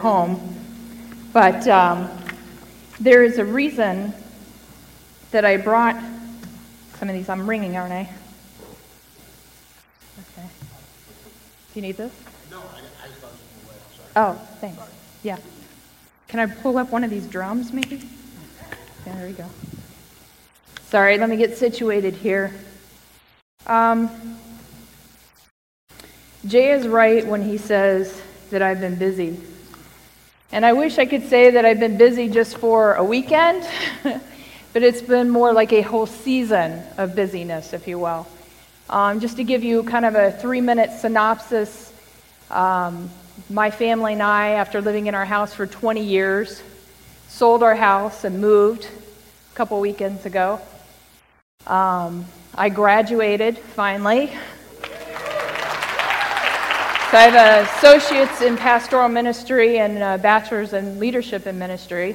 home. But um, there is a reason that I brought some of these. I'm ringing, aren't I? Okay. Do you need this? No, I, I just thought it was Oh, I'm sorry. thanks. Yeah. Can I pull up one of these drums, maybe? Yeah, there we go. Sorry, let me get situated here. Um, Jay is right when he says that I've been busy. And I wish I could say that I've been busy just for a weekend, but it's been more like a whole season of busyness, if you will. Um, just to give you kind of a three minute synopsis, um, my family and I, after living in our house for 20 years, sold our house and moved a couple weekends ago. Um, I graduated finally. So I have associate's in pastoral ministry and a bachelor's in leadership in ministry.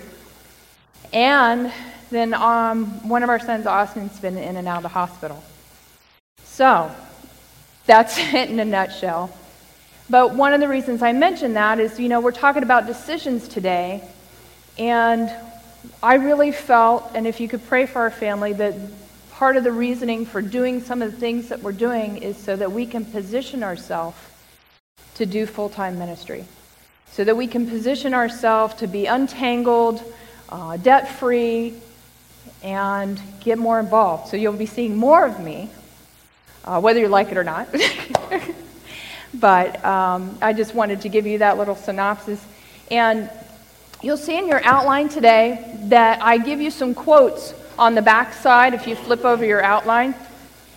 And then um, one of our sons, Austin's been in and out of the hospital. So that's it in a nutshell. But one of the reasons I mention that is, you know, we're talking about decisions today. And I really felt, and if you could pray for our family, that part of the reasoning for doing some of the things that we're doing is so that we can position ourselves to do full time ministry, so that we can position ourselves to be untangled, uh, debt free, and get more involved. So you'll be seeing more of me, uh, whether you like it or not. but um, I just wanted to give you that little synopsis. And you'll see in your outline today that I give you some quotes on the back side if you flip over your outline.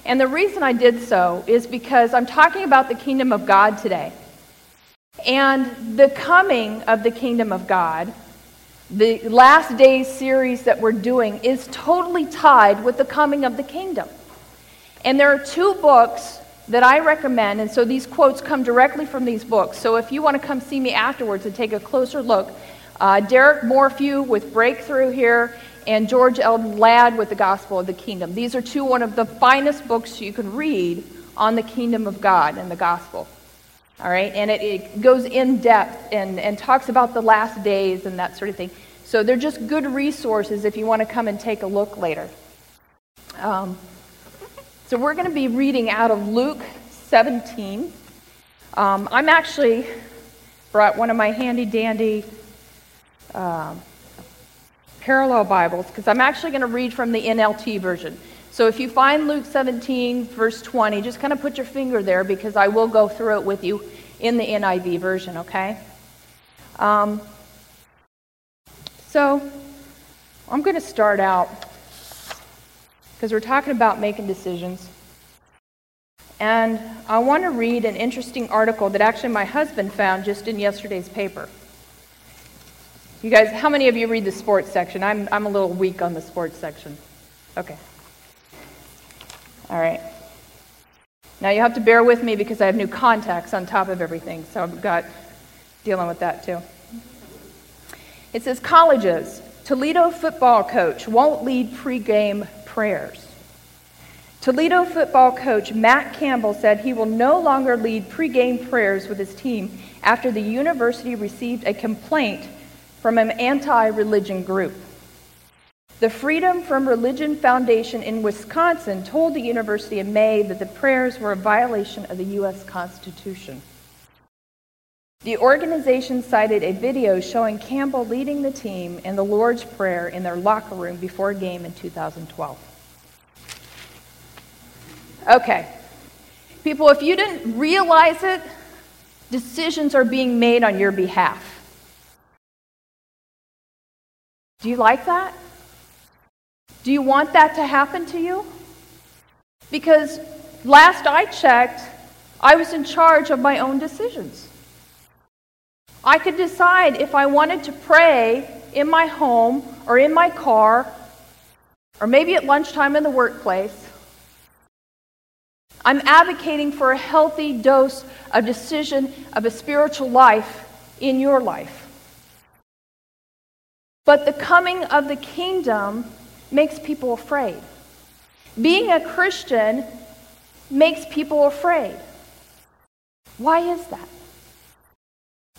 And the reason I did so is because I'm talking about the kingdom of God today. And the coming of the kingdom of God, the last days series that we're doing, is totally tied with the coming of the kingdom. And there are two books that I recommend, and so these quotes come directly from these books. So if you want to come see me afterwards and take a closer look, uh, Derek Morphew with Breakthrough here, and George L. Ladd with the Gospel of the Kingdom. These are two one of the finest books you can read on the kingdom of God and the gospel. All right, and it, it goes in depth and, and talks about the last days and that sort of thing. So they're just good resources if you want to come and take a look later. Um, so we're going to be reading out of Luke 17. Um, I'm actually brought one of my handy dandy um, parallel Bibles because I'm actually going to read from the NLT version. So if you find Luke 17, verse 20, just kind of put your finger there because I will go through it with you in the NIV version, okay? Um, so I'm going to start out because we're talking about making decisions. And I want to read an interesting article that actually my husband found just in yesterday's paper. You guys, how many of you read the sports section? I'm, I'm a little weak on the sports section. Okay. All right. Now you have to bear with me because I have new contacts on top of everything, so I've got dealing with that too. It says colleges. Toledo football coach won't lead pregame prayers. Toledo football coach Matt Campbell said he will no longer lead pregame prayers with his team after the university received a complaint from an anti religion group. The Freedom from Religion Foundation in Wisconsin told the university in May that the prayers were a violation of the U.S. Constitution. The organization cited a video showing Campbell leading the team in the Lord's Prayer in their locker room before a game in 2012. Okay. People, if you didn't realize it, decisions are being made on your behalf. Do you like that? Do you want that to happen to you? Because last I checked, I was in charge of my own decisions. I could decide if I wanted to pray in my home or in my car or maybe at lunchtime in the workplace. I'm advocating for a healthy dose of decision of a spiritual life in your life. But the coming of the kingdom makes people afraid. Being a Christian makes people afraid. Why is that?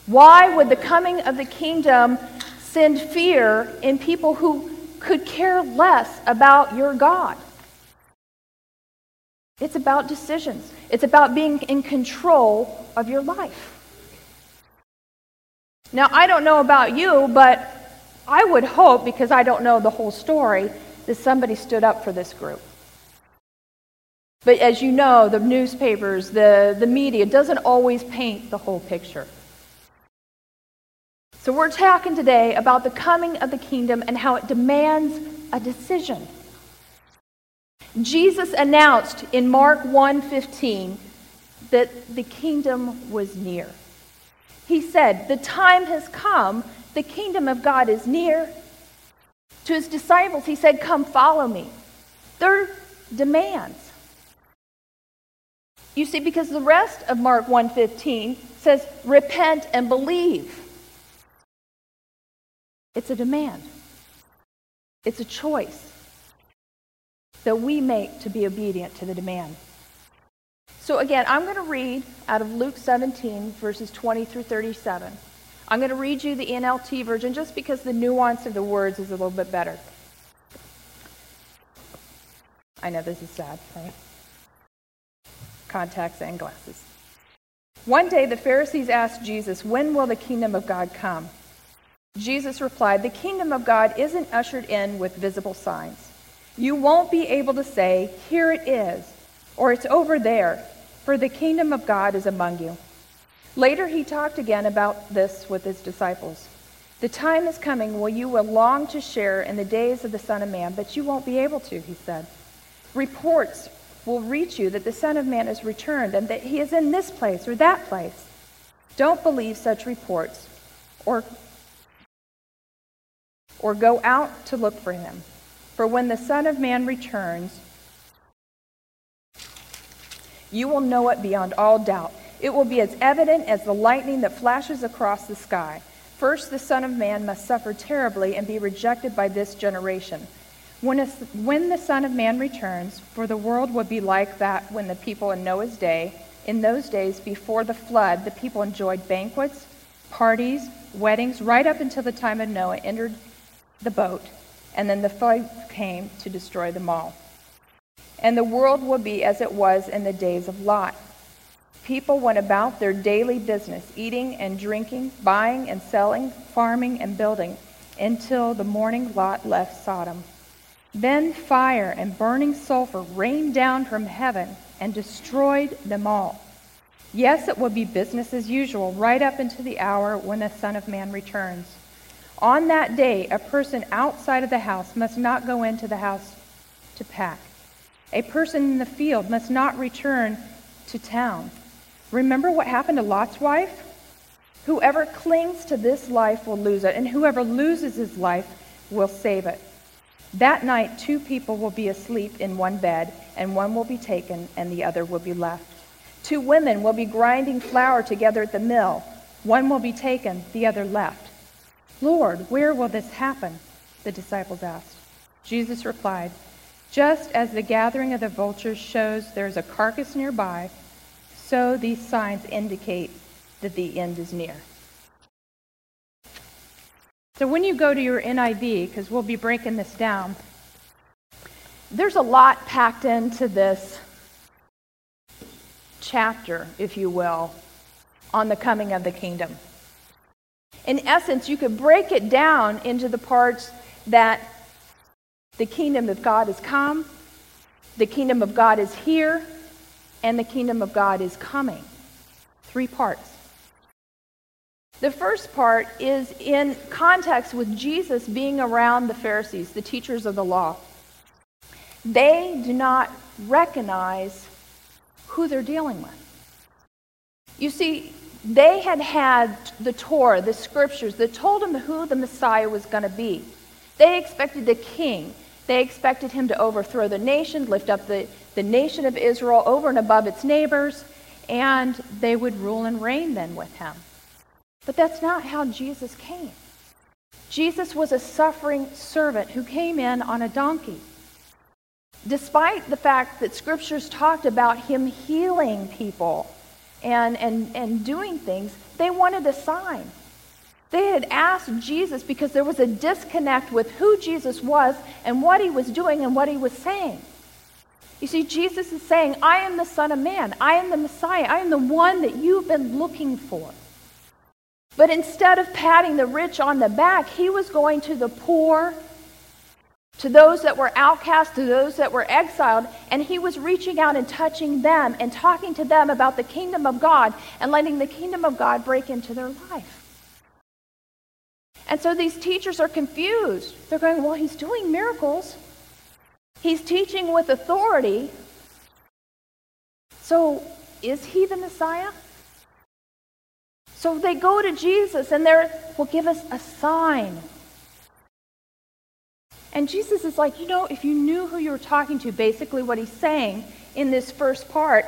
Why would the coming of the kingdom send fear in people who could care less about your God? It's about decisions. It's about being in control of your life. Now, I don't know about you, but I would hope, because I don't know the whole story, that somebody stood up for this group. But as you know, the newspapers, the, the media doesn't always paint the whole picture. So we're talking today about the coming of the kingdom and how it demands a decision. Jesus announced in Mark 1:15 that the kingdom was near. He said, "The time has come, the kingdom of God is near." To his disciples, he said, "Come follow me." Their demands. You see because the rest of Mark 1:15 says, "Repent and believe." It's a demand. It's a choice that we make to be obedient to the demand. So, again, I'm going to read out of Luke 17, verses 20 through 37. I'm going to read you the NLT version just because the nuance of the words is a little bit better. I know this is sad, right? Contacts and glasses. One day the Pharisees asked Jesus, When will the kingdom of God come? Jesus replied, The kingdom of God isn't ushered in with visible signs. You won't be able to say, Here it is, or it's over there, for the kingdom of God is among you. Later, he talked again about this with his disciples. The time is coming when you will long to share in the days of the Son of Man, but you won't be able to, he said. Reports will reach you that the Son of Man has returned and that he is in this place or that place. Don't believe such reports or, or go out to look for him. For when the Son of Man returns, you will know it beyond all doubt. It will be as evident as the lightning that flashes across the sky. First, the Son of Man must suffer terribly and be rejected by this generation. When, when the Son of Man returns, for the world will be like that when the people in Noah's day, in those days before the flood, the people enjoyed banquets, parties, weddings, right up until the time of Noah entered the boat and then the flood came to destroy them all. And the world will be as it was in the days of Lot. People went about their daily business, eating and drinking, buying and selling, farming and building, until the morning Lot left Sodom. Then fire and burning sulfur rained down from heaven and destroyed them all. Yes, it will be business as usual right up into the hour when the Son of Man returns. On that day, a person outside of the house must not go into the house to pack. A person in the field must not return to town. Remember what happened to Lot's wife? Whoever clings to this life will lose it, and whoever loses his life will save it. That night, two people will be asleep in one bed, and one will be taken, and the other will be left. Two women will be grinding flour together at the mill. One will be taken, the other left. Lord, where will this happen? The disciples asked. Jesus replied, Just as the gathering of the vultures shows there is a carcass nearby, so these signs indicate that the end is near. So when you go to your NIV, because we'll be breaking this down, there's a lot packed into this chapter, if you will, on the coming of the kingdom. In essence, you could break it down into the parts that the kingdom of God has come, the kingdom of God is here, and the kingdom of God is coming. Three parts. The first part is in context with Jesus being around the Pharisees, the teachers of the law. They do not recognize who they're dealing with. You see, they had had the Torah, the scriptures, that told them who the Messiah was going to be. They expected the king. They expected him to overthrow the nation, lift up the, the nation of Israel over and above its neighbors, and they would rule and reign then with him. But that's not how Jesus came. Jesus was a suffering servant who came in on a donkey. Despite the fact that scriptures talked about him healing people and, and, and doing things, they wanted a sign. They had asked Jesus because there was a disconnect with who Jesus was and what he was doing and what he was saying. You see, Jesus is saying, I am the Son of Man. I am the Messiah. I am the one that you've been looking for. But instead of patting the rich on the back, he was going to the poor, to those that were outcast, to those that were exiled, and he was reaching out and touching them and talking to them about the kingdom of God and letting the kingdom of God break into their life. And so these teachers are confused. They're going, well, he's doing miracles. He's teaching with authority. So is he the Messiah? So they go to Jesus and they're, well, give us a sign. And Jesus is like, you know, if you knew who you were talking to, basically what he's saying in this first part,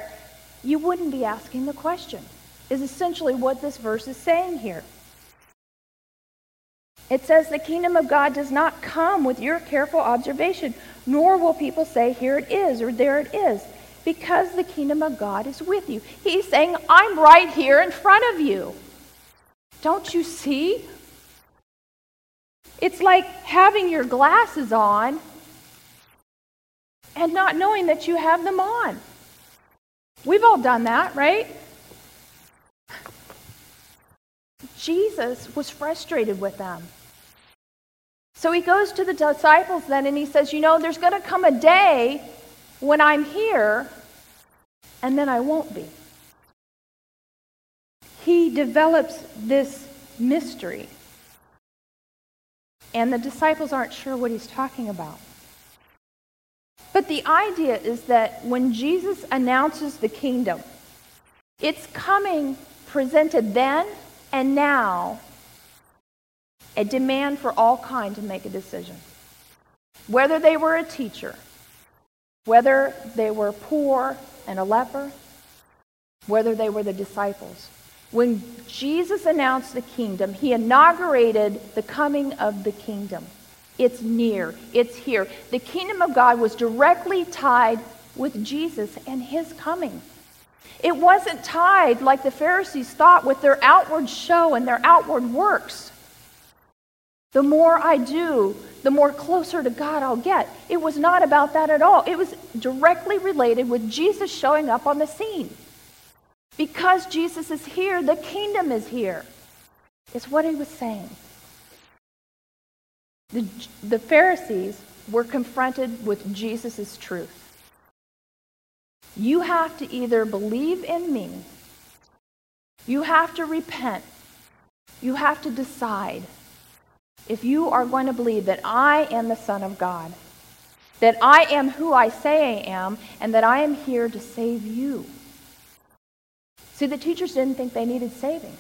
you wouldn't be asking the question, is essentially what this verse is saying here. It says, The kingdom of God does not come with your careful observation, nor will people say, Here it is, or there it is, because the kingdom of God is with you. He's saying, I'm right here in front of you. Don't you see? It's like having your glasses on and not knowing that you have them on. We've all done that, right? Jesus was frustrated with them. So he goes to the disciples then and he says, You know, there's going to come a day when I'm here and then I won't be. He develops this mystery. And the disciples aren't sure what he's talking about. But the idea is that when Jesus announces the kingdom, it's coming presented then and now a demand for all kind to make a decision. Whether they were a teacher, whether they were poor and a leper, whether they were the disciples. When Jesus announced the kingdom, he inaugurated the coming of the kingdom. It's near, it's here. The kingdom of God was directly tied with Jesus and his coming. It wasn't tied, like the Pharisees thought, with their outward show and their outward works. The more I do, the more closer to God I'll get. It was not about that at all. It was directly related with Jesus showing up on the scene. Because Jesus is here, the kingdom is here, is what he was saying. The, the Pharisees were confronted with Jesus' truth. You have to either believe in me, you have to repent, you have to decide if you are going to believe that I am the Son of God, that I am who I say I am, and that I am here to save you. See, the teachers didn't think they needed saving.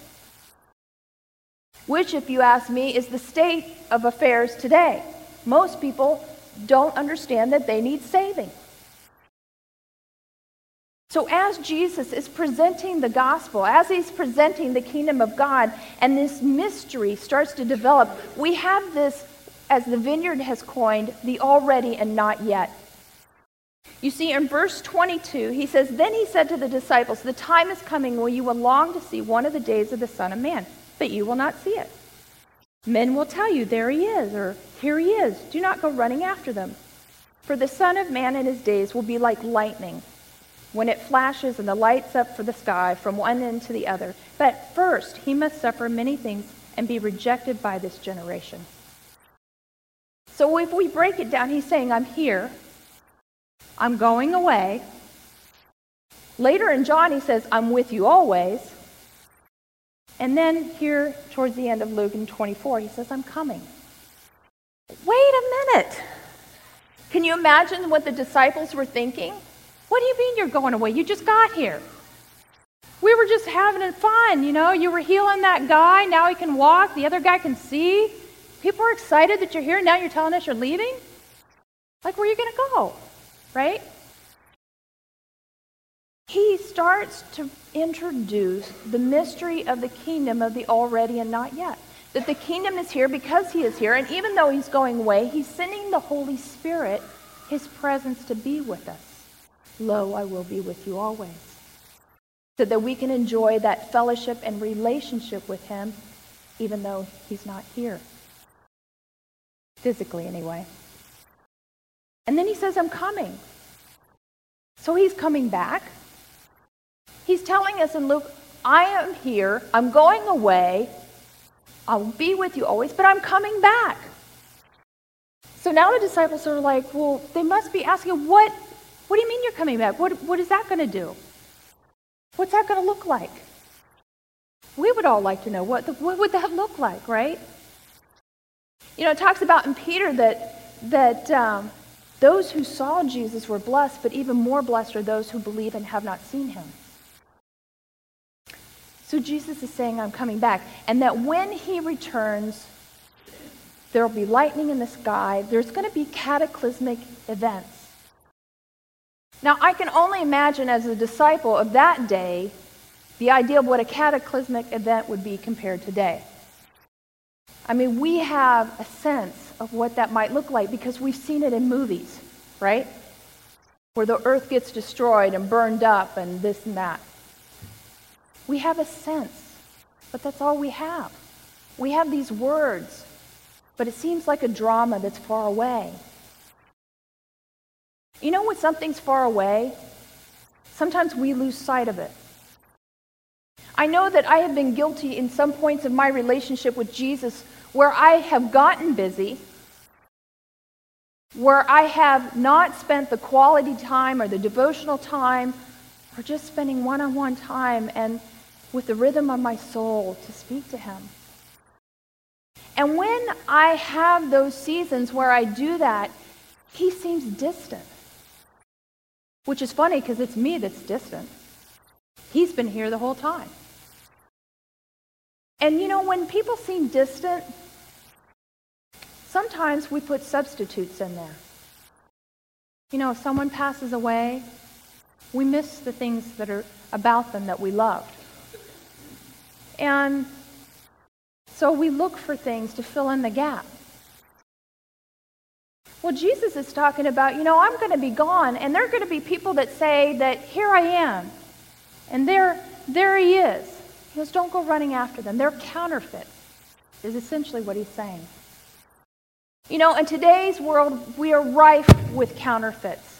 Which, if you ask me, is the state of affairs today. Most people don't understand that they need saving. So, as Jesus is presenting the gospel, as he's presenting the kingdom of God, and this mystery starts to develop, we have this, as the vineyard has coined, the already and not yet. You see, in verse 22, he says, Then he said to the disciples, The time is coming when you will long to see one of the days of the Son of Man, but you will not see it. Men will tell you, There he is, or Here he is. Do not go running after them. For the Son of Man in his days will be like lightning when it flashes and the lights up for the sky from one end to the other. But first, he must suffer many things and be rejected by this generation. So if we break it down, he's saying, I'm here, I'm going away. Later in John, he says, I'm with you always. And then here, towards the end of Luke in 24, he says, I'm coming. Wait a minute. Can you imagine what the disciples were thinking? What do you mean you're going away? You just got here. We were just having fun, you know. You were healing that guy. Now he can walk. The other guy can see. People are excited that you're here. Now you're telling us you're leaving? Like, where are you going to go? Right? He starts to introduce the mystery of the kingdom of the already and not yet. That the kingdom is here because he is here. And even though he's going away, he's sending the Holy Spirit, his presence, to be with us. Lo, I will be with you always. so that we can enjoy that fellowship and relationship with him even though he's not here. Physically, anyway. And then he says, I'm coming. So he's coming back. He's telling us in Luke, I am here. I'm going away. I'll be with you always, but I'm coming back. So now the disciples are like, well, they must be asking, what, what do you mean you're coming back? What, what is that going to do? What's that going to look like? We would all like to know what, the, what would that look like, right? You know, it talks about in Peter that, that um, those who saw Jesus were blessed, but even more blessed are those who believe and have not seen him. So Jesus is saying, I'm coming back. And that when he returns, there will be lightning in the sky. There's going to be cataclysmic events. Now, I can only imagine as a disciple of that day the idea of what a cataclysmic event would be compared today. I mean, we have a sense of what that might look like because we've seen it in movies, right? Where the earth gets destroyed and burned up and this and that. We have a sense, but that's all we have. We have these words, but it seems like a drama that's far away. You know, when something's far away, sometimes we lose sight of it. I know that I have been guilty in some points of my relationship with Jesus where I have gotten busy, where I have not spent the quality time or the devotional time or just spending one on one time and with the rhythm of my soul to speak to Him. And when I have those seasons where I do that, He seems distant. Which is funny because it's me that's distant. He's been here the whole time. And you know, when people seem distant, sometimes we put substitutes in there. You know, if someone passes away, we miss the things that are about them that we loved. And so we look for things to fill in the gap. Well, Jesus is talking about, you know, I'm going to be gone, and there are going to be people that say that here I am, and there, there he is. He goes, don't go running after them. They're counterfeits, is essentially what he's saying. You know, in today's world, we are rife with counterfeits.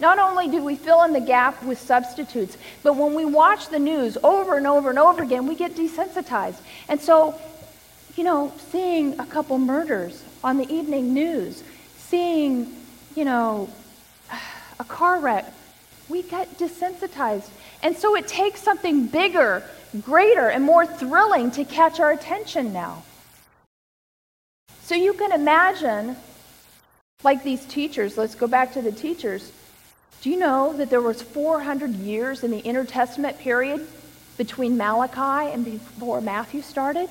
Not only do we fill in the gap with substitutes, but when we watch the news over and over and over again, we get desensitized. And so, you know, seeing a couple murders on the evening news, seeing, you know, a car wreck, we get desensitized. And so it takes something bigger, greater, and more thrilling to catch our attention now. So you can imagine, like these teachers, let's go back to the teachers. Do you know that there was 400 years in the intertestament period between Malachi and before Matthew started?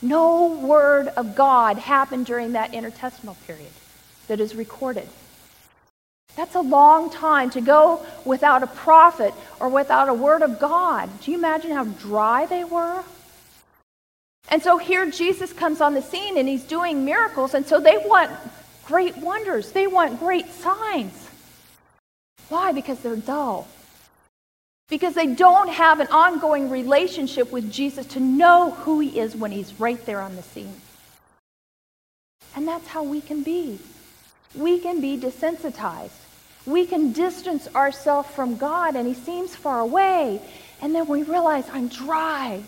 No word of God happened during that intertestamental period that is recorded. That's a long time to go without a prophet or without a word of God. Do you imagine how dry they were? And so here Jesus comes on the scene and he's doing miracles, and so they want great wonders, they want great signs. Why? Because they're dull. Because they don't have an ongoing relationship with Jesus to know who he is when he's right there on the scene. And that's how we can be we can be desensitized. We can distance ourselves from God and He seems far away. And then we realize I'm dry.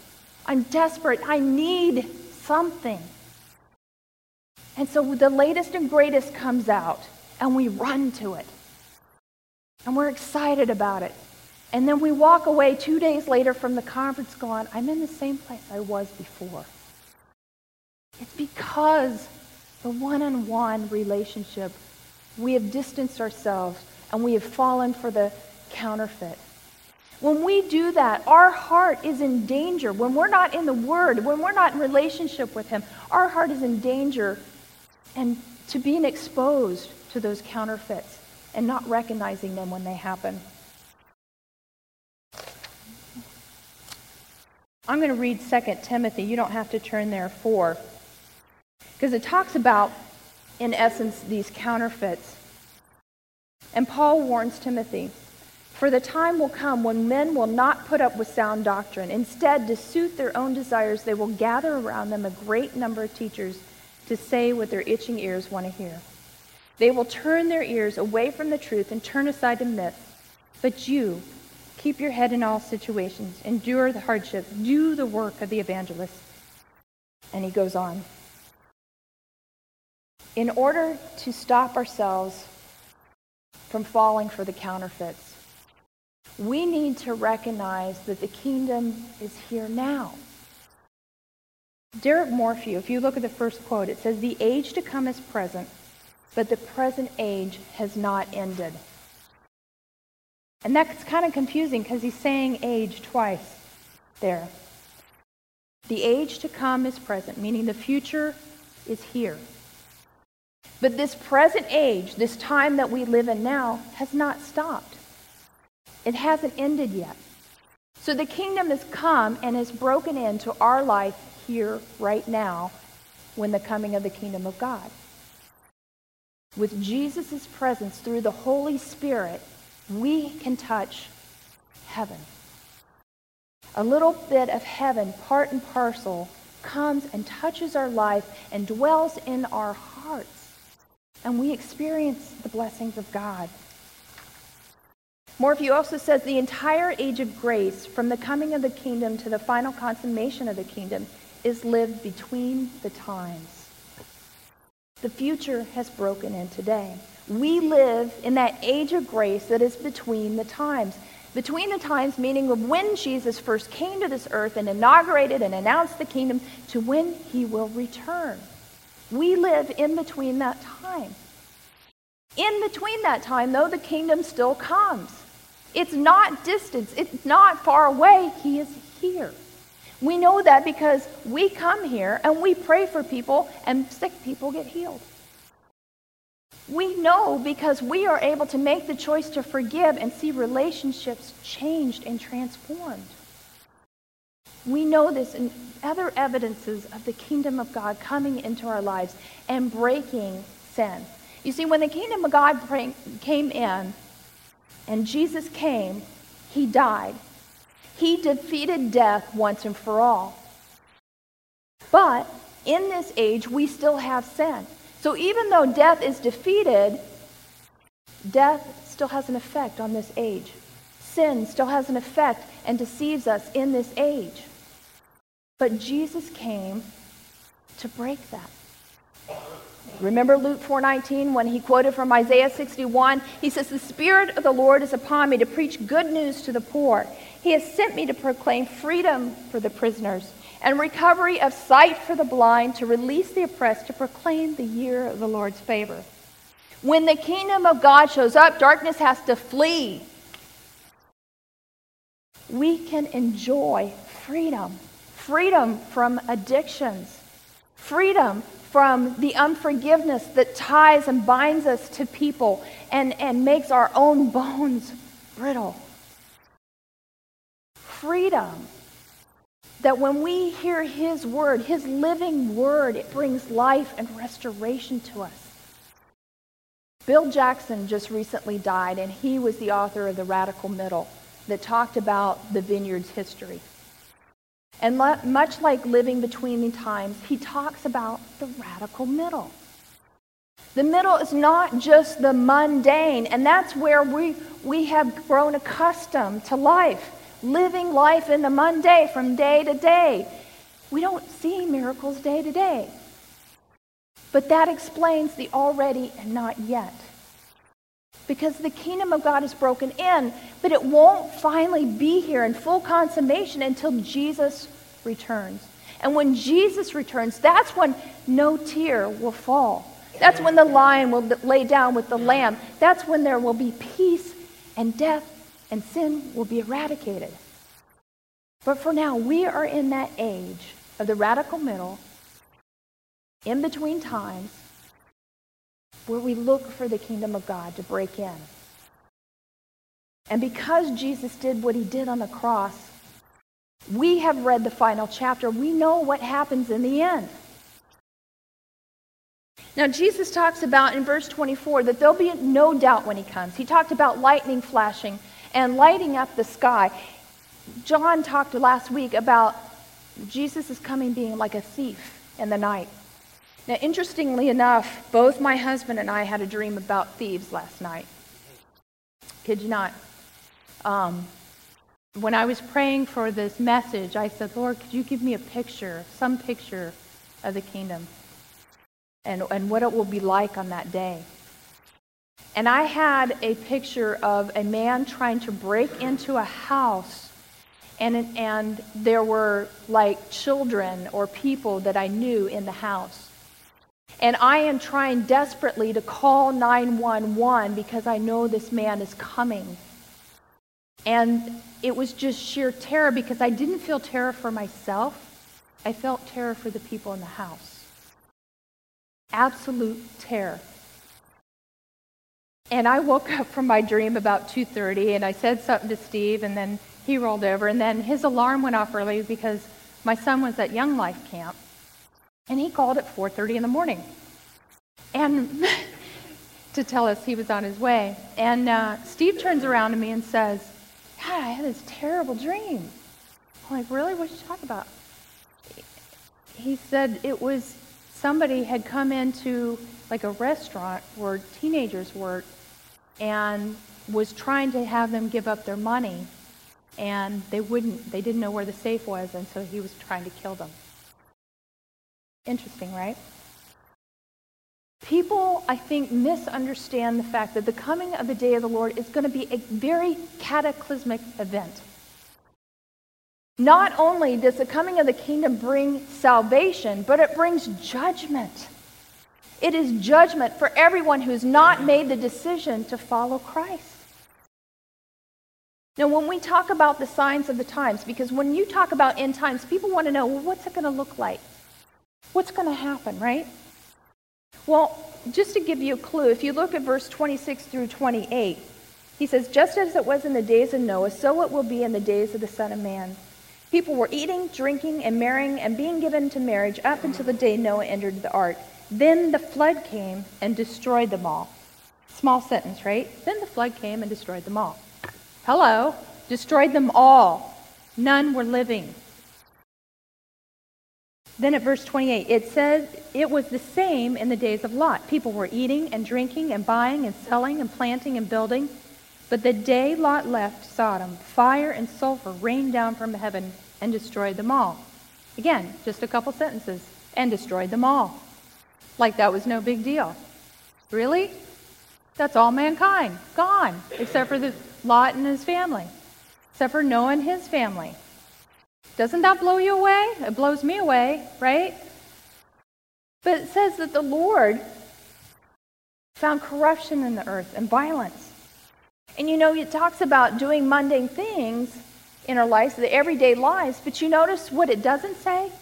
I'm desperate. I need something. And so the latest and greatest comes out and we run to it. And we're excited about it. And then we walk away two days later from the conference going, I'm in the same place I was before. It's because the one on one relationship, we have distanced ourselves and we have fallen for the counterfeit. When we do that, our heart is in danger. When we're not in the Word, when we're not in relationship with Him, our heart is in danger and to being exposed to those counterfeits and not recognizing them when they happen. I'm going to read 2 Timothy. You don't have to turn there for. Because it talks about, in essence, these counterfeits. And Paul warns Timothy For the time will come when men will not put up with sound doctrine. Instead, to suit their own desires, they will gather around them a great number of teachers to say what their itching ears want to hear. They will turn their ears away from the truth and turn aside to myth. But you, keep your head in all situations, endure the hardships, do the work of the evangelist. And he goes on. In order to stop ourselves from falling for the counterfeits, we need to recognize that the kingdom is here now. Derek Morphew, if you look at the first quote, it says, The age to come is present, but the present age has not ended. And that's kind of confusing because he's saying age twice there. The age to come is present, meaning the future is here. But this present age, this time that we live in now, has not stopped. It hasn't ended yet. So the kingdom has come and has broken into our life here, right now, when the coming of the kingdom of God. With Jesus' presence through the Holy Spirit, we can touch heaven. A little bit of heaven, part and parcel, comes and touches our life and dwells in our hearts. And we experience the blessings of God. Morphew also says the entire age of grace, from the coming of the kingdom to the final consummation of the kingdom, is lived between the times. The future has broken in today. We live in that age of grace that is between the times. Between the times, meaning of when Jesus first came to this earth and inaugurated and announced the kingdom, to when he will return. We live in between that time. In between that time, though, the kingdom still comes. It's not distance, it's not far away. He is here. We know that because we come here and we pray for people, and sick people get healed. We know because we are able to make the choice to forgive and see relationships changed and transformed. We know this in other evidences of the kingdom of God coming into our lives and breaking sin. You see, when the kingdom of God came in, and Jesus came, he died. He defeated death once and for all. But in this age, we still have sin. So even though death is defeated, death still has an effect on this age. Sin still has an effect and deceives us in this age. But Jesus came to break that. Remember Luke 4:19 when he quoted from Isaiah 61, he says the spirit of the Lord is upon me to preach good news to the poor. He has sent me to proclaim freedom for the prisoners and recovery of sight for the blind, to release the oppressed, to proclaim the year of the Lord's favor. When the kingdom of God shows up, darkness has to flee. We can enjoy freedom freedom from addictions, freedom from the unforgiveness that ties and binds us to people and, and makes our own bones brittle. Freedom. That when we hear His word, His living word, it brings life and restoration to us. Bill Jackson just recently died, and he was the author of The Radical Middle that talked about the vineyard's history. And much like living between the times, he talks about the radical middle. The middle is not just the mundane, and that's where we, we have grown accustomed to life, living life in the mundane from day to day. We don't see miracles day to day. But that explains the already and not yet. Because the kingdom of God is broken in, but it won't finally be here in full consummation until Jesus returns. And when Jesus returns, that's when no tear will fall. That's when the lion will lay down with the lamb. That's when there will be peace and death and sin will be eradicated. But for now, we are in that age of the radical middle, in between times, where we look for the kingdom of God to break in. And because Jesus did what he did on the cross, we have read the final chapter. We know what happens in the end. Now, Jesus talks about in verse 24 that there'll be no doubt when he comes. He talked about lightning flashing and lighting up the sky. John talked last week about Jesus is coming being like a thief in the night. Now, interestingly enough, both my husband and I had a dream about thieves last night. Kid you not. Um, when I was praying for this message, I said, Lord, could you give me a picture, some picture of the kingdom and, and what it will be like on that day? And I had a picture of a man trying to break into a house, and, and there were like children or people that I knew in the house. And I am trying desperately to call 911 because I know this man is coming. And it was just sheer terror because I didn't feel terror for myself. I felt terror for the people in the house. Absolute terror. And I woke up from my dream about 2:30 and I said something to Steve and then he rolled over and then his alarm went off early because my son was at Young Life camp. And he called at 4:30 in the morning. And to tell us he was on his way. And uh, Steve turns around to me and says, God, I had this terrible dream. I'm like, really? What did you talk about? He said it was somebody had come into like a restaurant where teenagers work and was trying to have them give up their money and they wouldn't they didn't know where the safe was and so he was trying to kill them interesting right people i think misunderstand the fact that the coming of the day of the lord is going to be a very cataclysmic event not only does the coming of the kingdom bring salvation but it brings judgment it is judgment for everyone who's not made the decision to follow Christ. Now, when we talk about the signs of the times, because when you talk about end times, people want to know, well, what's it going to look like? What's going to happen, right? Well, just to give you a clue, if you look at verse 26 through 28, he says, Just as it was in the days of Noah, so it will be in the days of the Son of Man. People were eating, drinking, and marrying, and being given to marriage up until the day Noah entered the ark. Then the flood came and destroyed them all. Small sentence, right? Then the flood came and destroyed them all. Hello, destroyed them all. None were living. Then at verse 28, it says, It was the same in the days of Lot. People were eating and drinking and buying and selling and planting and building. But the day Lot left Sodom, fire and sulfur rained down from heaven and destroyed them all. Again, just a couple sentences. And destroyed them all like that was no big deal. Really? That's all mankind. Gone. Except for the Lot and his family. Except for Noah and his family. Doesn't that blow you away? It blows me away, right? But it says that the Lord found corruption in the earth and violence. And you know, it talks about doing mundane things in our lives, the everyday lives, but you notice what it doesn't say?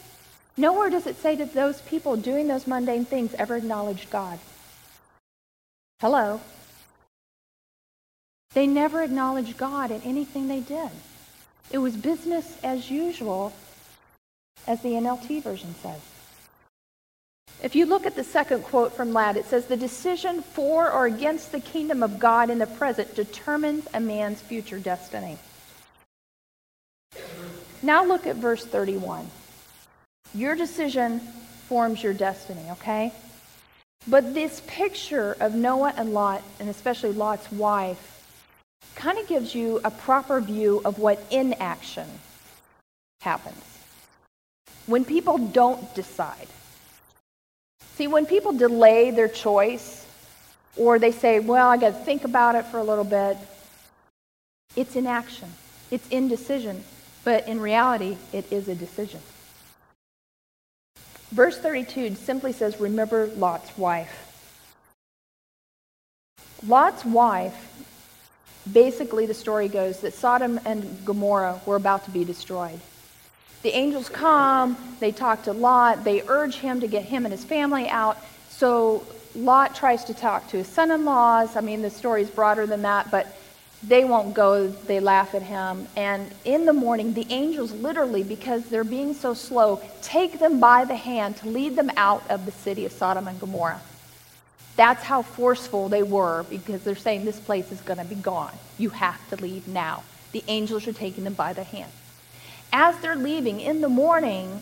Nowhere does it say that those people doing those mundane things ever acknowledged God. Hello. They never acknowledged God in anything they did. It was business as usual, as the NLT version says. If you look at the second quote from Ladd, it says, The decision for or against the kingdom of God in the present determines a man's future destiny. Now look at verse 31. Your decision forms your destiny, okay? But this picture of Noah and Lot, and especially Lot's wife, kind of gives you a proper view of what inaction happens. When people don't decide. See, when people delay their choice, or they say, well, I got to think about it for a little bit, it's inaction. It's indecision. But in reality, it is a decision. Verse 32 simply says, Remember Lot's wife. Lot's wife, basically, the story goes that Sodom and Gomorrah were about to be destroyed. The angels come, they talk to Lot, they urge him to get him and his family out. So Lot tries to talk to his son in laws. I mean, the story is broader than that, but they won't go, they laugh at him. And in the morning, the angels literally, because they're being so slow, take them by the hand to lead them out of the city of Sodom and Gomorrah. That's how forceful they were because they're saying this place is going to be gone. You have to leave now. The angels are taking them by the hand. As they're leaving in the morning,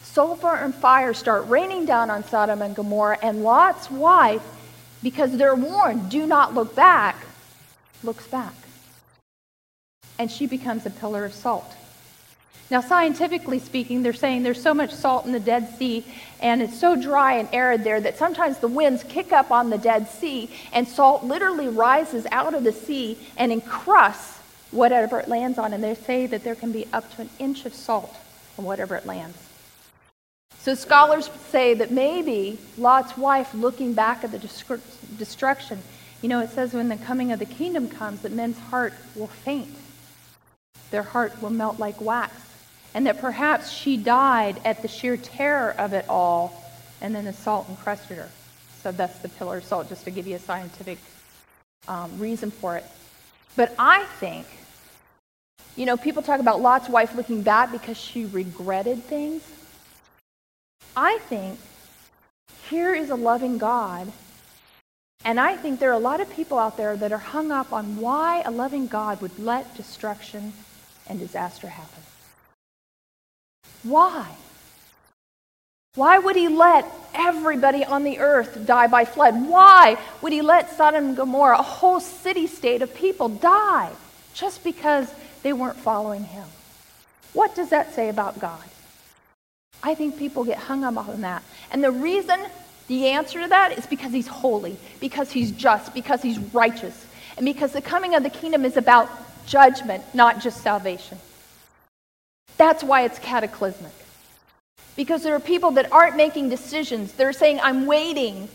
sulfur and fire start raining down on Sodom and Gomorrah, and Lot's wife, because they're warned, do not look back, looks back. And she becomes a pillar of salt. Now, scientifically speaking, they're saying there's so much salt in the Dead Sea and it's so dry and arid there that sometimes the winds kick up on the Dead Sea and salt literally rises out of the sea and encrusts whatever it lands on. And they say that there can be up to an inch of salt on whatever it lands. So scholars say that maybe Lot's wife, looking back at the destruction, you know, it says when the coming of the kingdom comes that men's heart will faint. Their heart will melt like wax and that perhaps she died at the sheer terror of it all, and then the salt encrusted her. So that's the pillar of salt, just to give you a scientific um, reason for it. But I think, you know, people talk about Lot's wife looking back because she regretted things. I think here is a loving God. And I think there are a lot of people out there that are hung up on why a loving God would let destruction and disaster happen. Why? Why would he let everybody on the earth die by flood? Why would he let Sodom and Gomorrah, a whole city state of people, die just because they weren't following him? What does that say about God? I think people get hung up on that. And the reason, the answer to that is because he's holy, because he's just, because he's righteous, and because the coming of the kingdom is about judgment, not just salvation. That's why it's cataclysmic. Because there are people that aren't making decisions. They're saying, I'm waiting,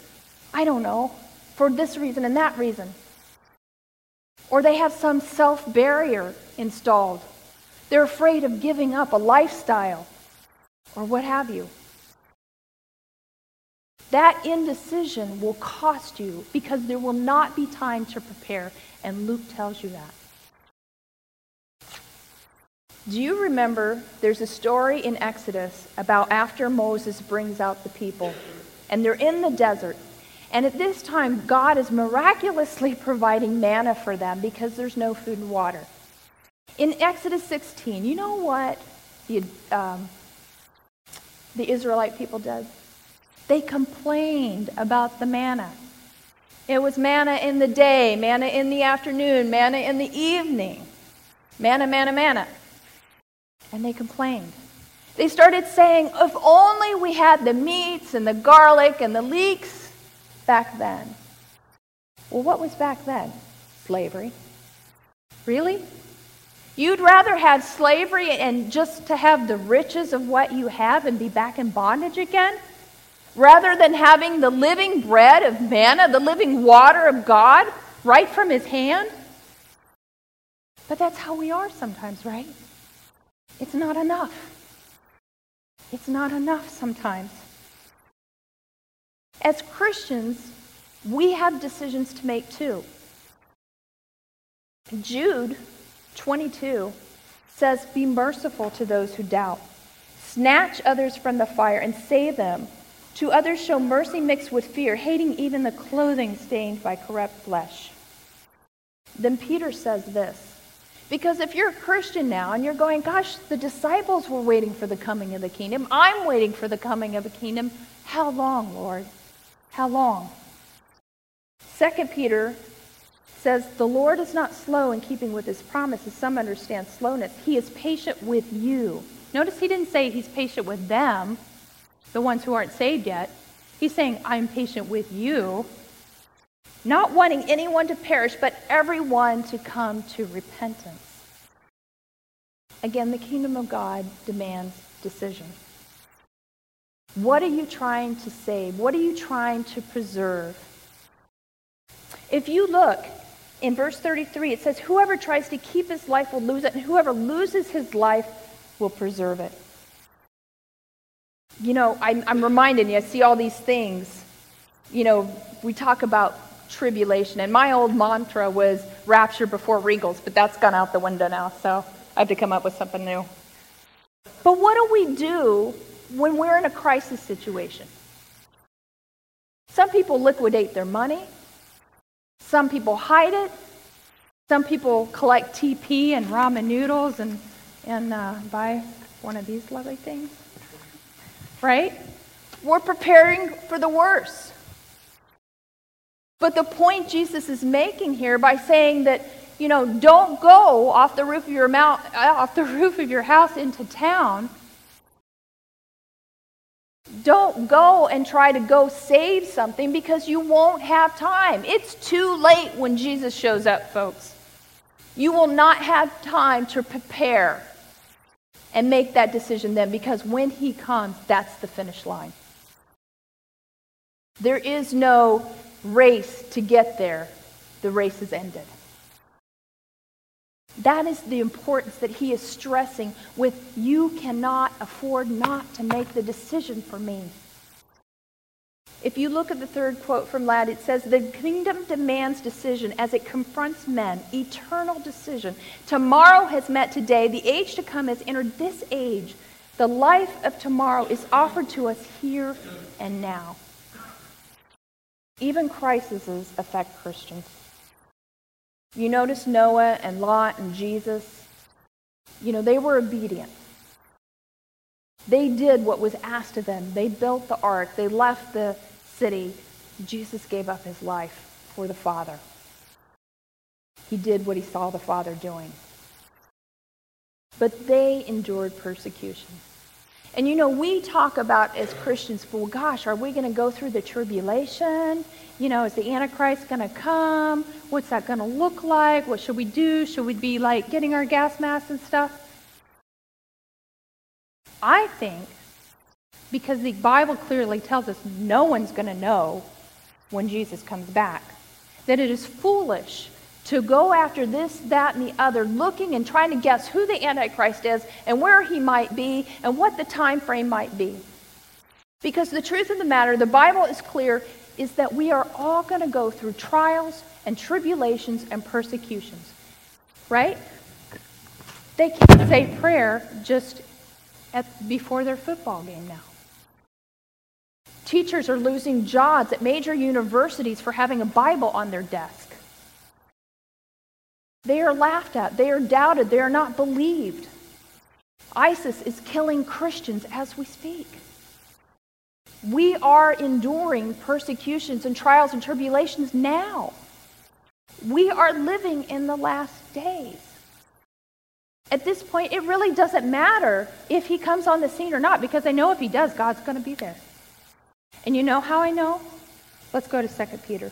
I don't know, for this reason and that reason. Or they have some self barrier installed. They're afraid of giving up a lifestyle or what have you. That indecision will cost you because there will not be time to prepare, and Luke tells you that. Do you remember there's a story in Exodus about after Moses brings out the people and they're in the desert. And at this time, God is miraculously providing manna for them because there's no food and water. In Exodus 16, you know what the, um, the Israelite people did? They complained about the manna. It was manna in the day, manna in the afternoon, manna in the evening. Manna, manna, manna and they complained. They started saying, if only we had the meats and the garlic and the leeks back then. Well, what was back then? Slavery. Really? You'd rather have slavery and just to have the riches of what you have and be back in bondage again? Rather than having the living bread of manna, the living water of God right from his hand? But that's how we are sometimes, right? It's not enough. It's not enough sometimes. As Christians, we have decisions to make too. Jude 22 says, Be merciful to those who doubt. Snatch others from the fire and save them. To others, show mercy mixed with fear, hating even the clothing stained by corrupt flesh. Then Peter says this because if you're a Christian now and you're going, gosh, the disciples were waiting for the coming of the kingdom, I'm waiting for the coming of the kingdom, how long, Lord? How long? Second Peter says, The Lord is not slow in keeping with his promises. Some understand slowness. He is patient with you. Notice he didn't say he's patient with them, the ones who aren't saved yet. He's saying, I'm patient with you not wanting anyone to perish, but everyone to come to repentance. Again, the kingdom of God demands decision. What are you trying to save? What are you trying to preserve? If you look in verse 33, it says, Whoever tries to keep his life will lose it, and whoever loses his life will preserve it. You know, I'm, I'm reminded, I see all these things. You know, we talk about tribulation. And my old mantra was rapture before regals, but that's gone out the window now, so I have to come up with something new. But what do we do when we're in a crisis situation? Some people liquidate their money. Some people hide it. Some people collect TP and ramen noodles and, and uh, buy one of these lovely things. Right? We're preparing for the worst. But the point Jesus is making here by saying that, you know, don't go off the roof of your mount, off the roof of your house into town. Don't go and try to go save something because you won't have time. It's too late when Jesus shows up, folks. You will not have time to prepare and make that decision then because when he comes, that's the finish line. There is no race to get there. The race is ended. That is the importance that he is stressing with you cannot afford not to make the decision for me. If you look at the third quote from Ladd, it says, The kingdom demands decision as it confronts men, eternal decision. Tomorrow has met today. The age to come has entered this age. The life of tomorrow is offered to us here and now. Even crises affect Christians. You notice Noah and Lot and Jesus, you know, they were obedient. They did what was asked of them. They built the ark. They left the city, Jesus gave up his life for the Father. He did what he saw the Father doing. But they endured persecution. And you know, we talk about as Christians, well, gosh, are we going to go through the tribulation? You know, is the Antichrist going to come? What's that going to look like? What should we do? Should we be like getting our gas masks and stuff? I think because the Bible clearly tells us no one's going to know when Jesus comes back. That it is foolish to go after this, that, and the other, looking and trying to guess who the Antichrist is and where he might be and what the time frame might be. Because the truth of the matter, the Bible is clear, is that we are all going to go through trials and tribulations and persecutions. Right? They can't say prayer just at, before their football game now. Teachers are losing jobs at major universities for having a Bible on their desk. They are laughed at. They are doubted. They are not believed. ISIS is killing Christians as we speak. We are enduring persecutions and trials and tribulations now. We are living in the last days. At this point, it really doesn't matter if he comes on the scene or not because I know if he does, God's going to be there. And you know how I know? Let's go to 2 Peter.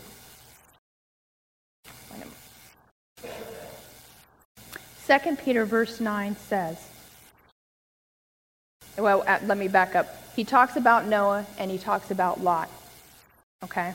2 Peter verse 9 says, well, uh, let me back up. He talks about Noah and he talks about Lot. Okay?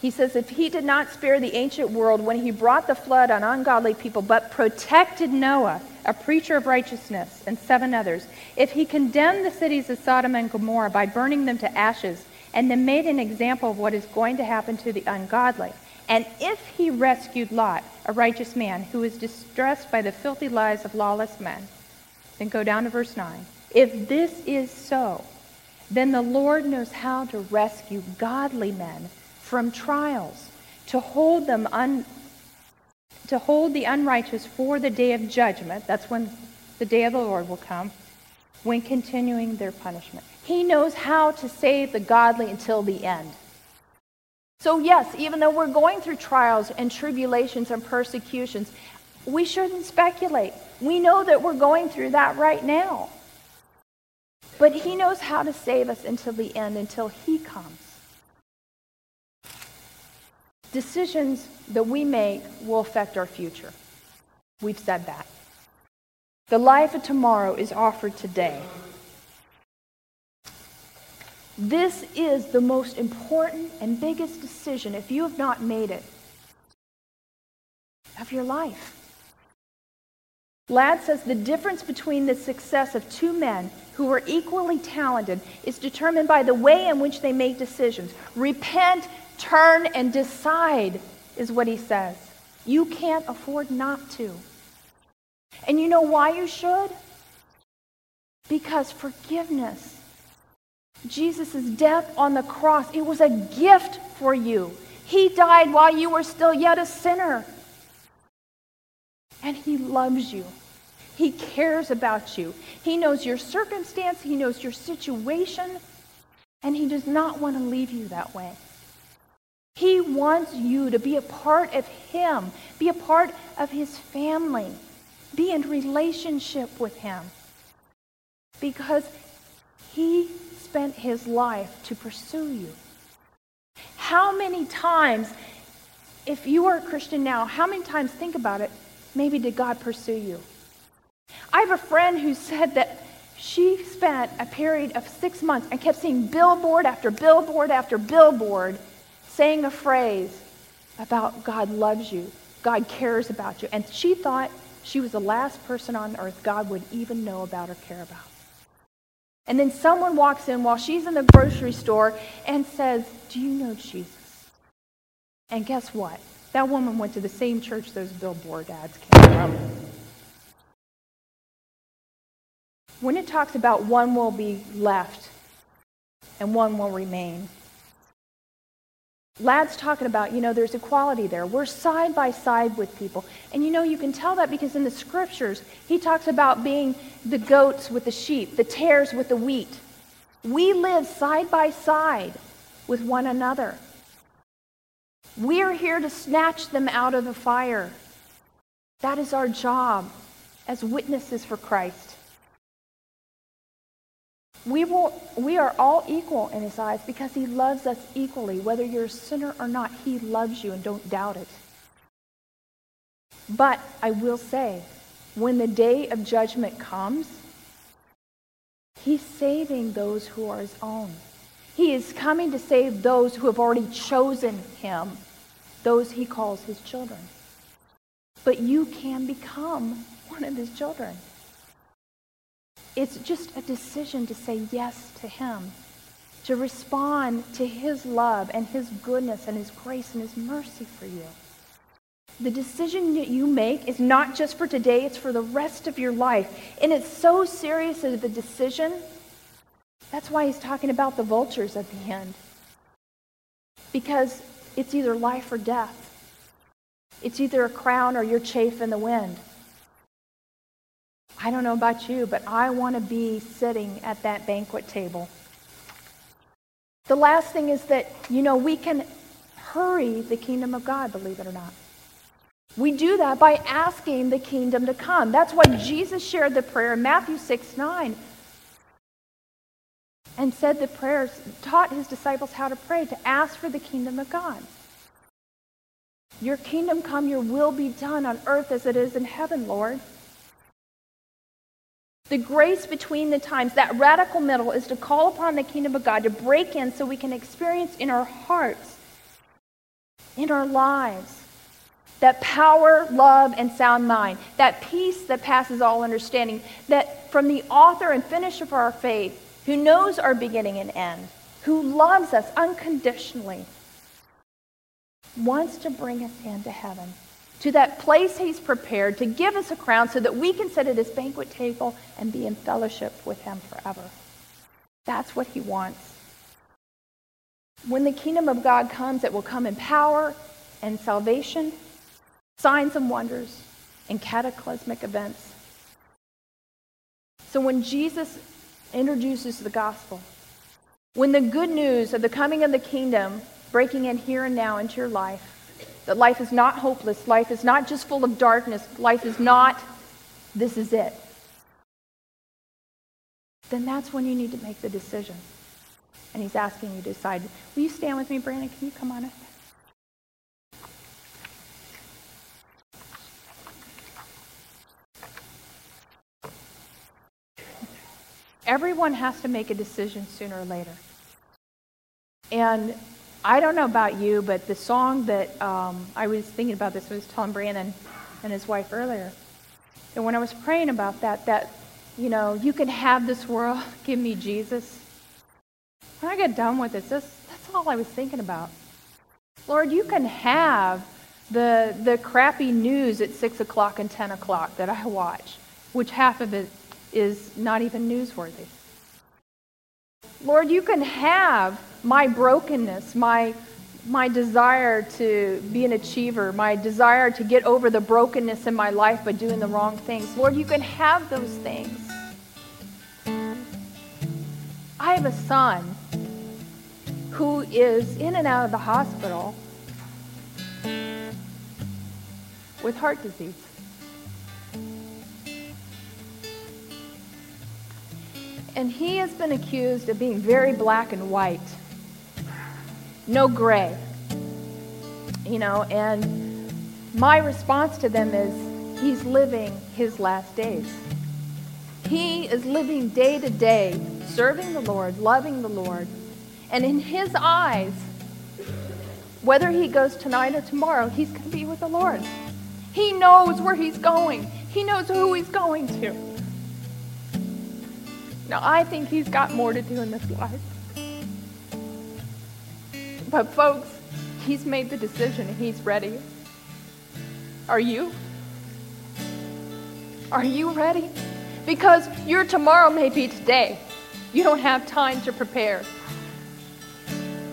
He says, if he did not spare the ancient world when he brought the flood on ungodly people, but protected Noah, a preacher of righteousness, and seven others, if he condemned the cities of Sodom and Gomorrah by burning them to ashes, and then made an example of what is going to happen to the ungodly, and if he rescued Lot, a righteous man who was distressed by the filthy lives of lawless men, then go down to verse 9. If this is so, then the Lord knows how to rescue godly men from trials, to hold them un, to hold the unrighteous for the day of judgment. That's when the day of the Lord will come, when continuing their punishment. He knows how to save the godly until the end. So, yes, even though we're going through trials and tribulations and persecutions, we shouldn't speculate. We know that we're going through that right now. But He knows how to save us until the end, until He comes decisions that we make will affect our future. We've said that. The life of tomorrow is offered today. This is the most important and biggest decision, if you have not made it, of your life. Ladd says the difference between the success of two men who are equally talented is determined by the way in which they make decisions. Repent Turn and decide, is what he says. You can't afford not to. And you know why you should? Because forgiveness Jesus' death on the cross, it was a gift for you. He died while you were still yet a sinner. And He loves you. He cares about you. He knows your circumstance, He knows your situation, and He does not want to leave you that way. He wants you to be a part of Him, be a part of His family, be in relationship with Him. Because He spent His life to pursue you. How many times, if you are a Christian now, how many times, think about it, maybe did God pursue you? I have a friend who said that she spent a period of six months and kept seeing billboard after billboard after billboard saying a phrase about God loves you, God cares about you. And she thought she was the last person on earth God would even know about or care about. And then someone walks in while she's in the grocery store and says, Do you know Jesus? And guess what? That woman went to the same church those billboard ads came from. When it talks about one will be left and one will remain, Ladd's talking about, you know, there's equality there. We're side by side with people. And you know, you can tell that because in the scriptures, he talks about being the goats with the sheep, the tares with the wheat. We live side by side with one another. We are here to snatch them out of the fire. That is our job as witnesses for Christ. We, will, we are all equal in his eyes because he loves us equally. Whether you're a sinner or not, he loves you and don't doubt it. But I will say, when the day of judgment comes, he's saving those who are his own. He is coming to save those who have already chosen him, those he calls his children. But you can become one of his children. It's just a decision to say yes to Him, to respond to His love and His goodness and His grace and His mercy for you. The decision that you make is not just for today, it's for the rest of your life. And it's so serious of a decision. That's why he's talking about the vultures at the end. Because it's either life or death. It's either a crown or your chafe in the wind. I don't know about you, but I want to be sitting at that banquet table. The last thing is that, you know, we can hurry the kingdom of God, believe it or not. We do that by asking the kingdom to come. That's why Jesus shared the prayer in Matthew 6 9 and said the prayers, taught his disciples how to pray, to ask for the kingdom of God. Your kingdom come, your will be done on earth as it is in heaven, Lord. The grace between the times, that radical middle, is to call upon the kingdom of God to break in so we can experience in our hearts, in our lives, that power, love, and sound mind, that peace that passes all understanding, that from the author and finisher of our faith, who knows our beginning and end, who loves us unconditionally, wants to bring us into heaven to that place he's prepared to give us a crown so that we can sit at his banquet table and be in fellowship with him forever. That's what he wants. When the kingdom of God comes, it will come in power and salvation, signs and wonders, and cataclysmic events. So when Jesus introduces the gospel, when the good news of the coming of the kingdom breaking in here and now into your life, that life is not hopeless. Life is not just full of darkness. Life is not, this is it. Then that's when you need to make the decision. And he's asking you to decide. Will you stand with me, Brandon? Can you come on up? Everyone has to make a decision sooner or later. And I don't know about you, but the song that um, I was thinking about this was Tom Brandon and his wife earlier. And when I was praying about that, that, you know, you can have this world, give me Jesus. When I got done with this, that's all I was thinking about. Lord, you can have the, the crappy news at 6 o'clock and 10 o'clock that I watch, which half of it is not even newsworthy. Lord, you can have my brokenness, my, my desire to be an achiever, my desire to get over the brokenness in my life by doing the wrong things. Lord, you can have those things. I have a son who is in and out of the hospital with heart disease. And he has been accused of being very black and white, no gray. You know, and my response to them is he's living his last days. He is living day to day, serving the Lord, loving the Lord. And in his eyes, whether he goes tonight or tomorrow, he's going to be with the Lord. He knows where he's going, he knows who he's going to. Now, I think he's got more to do in this life. But, folks, he's made the decision and he's ready. Are you? Are you ready? Because your tomorrow may be today. You don't have time to prepare.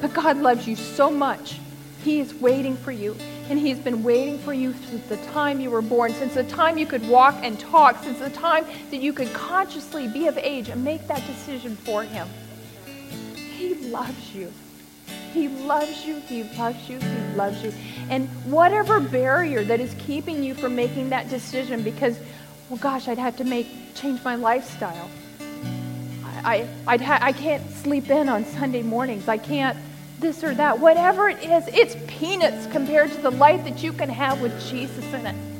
But God loves you so much. He is waiting for you. And He's been waiting for you since the time you were born, since the time you could walk and talk, since the time that you could consciously be of age and make that decision for Him. He loves you. He loves you. He loves you. He loves you. And whatever barrier that is keeping you from making that decision because, well, gosh, I'd have to make change my lifestyle. I, I'd ha- I can't sleep in on Sunday mornings. I can't this or that. Whatever it is, it's peanuts compared to the life that you can have with Jesus in it.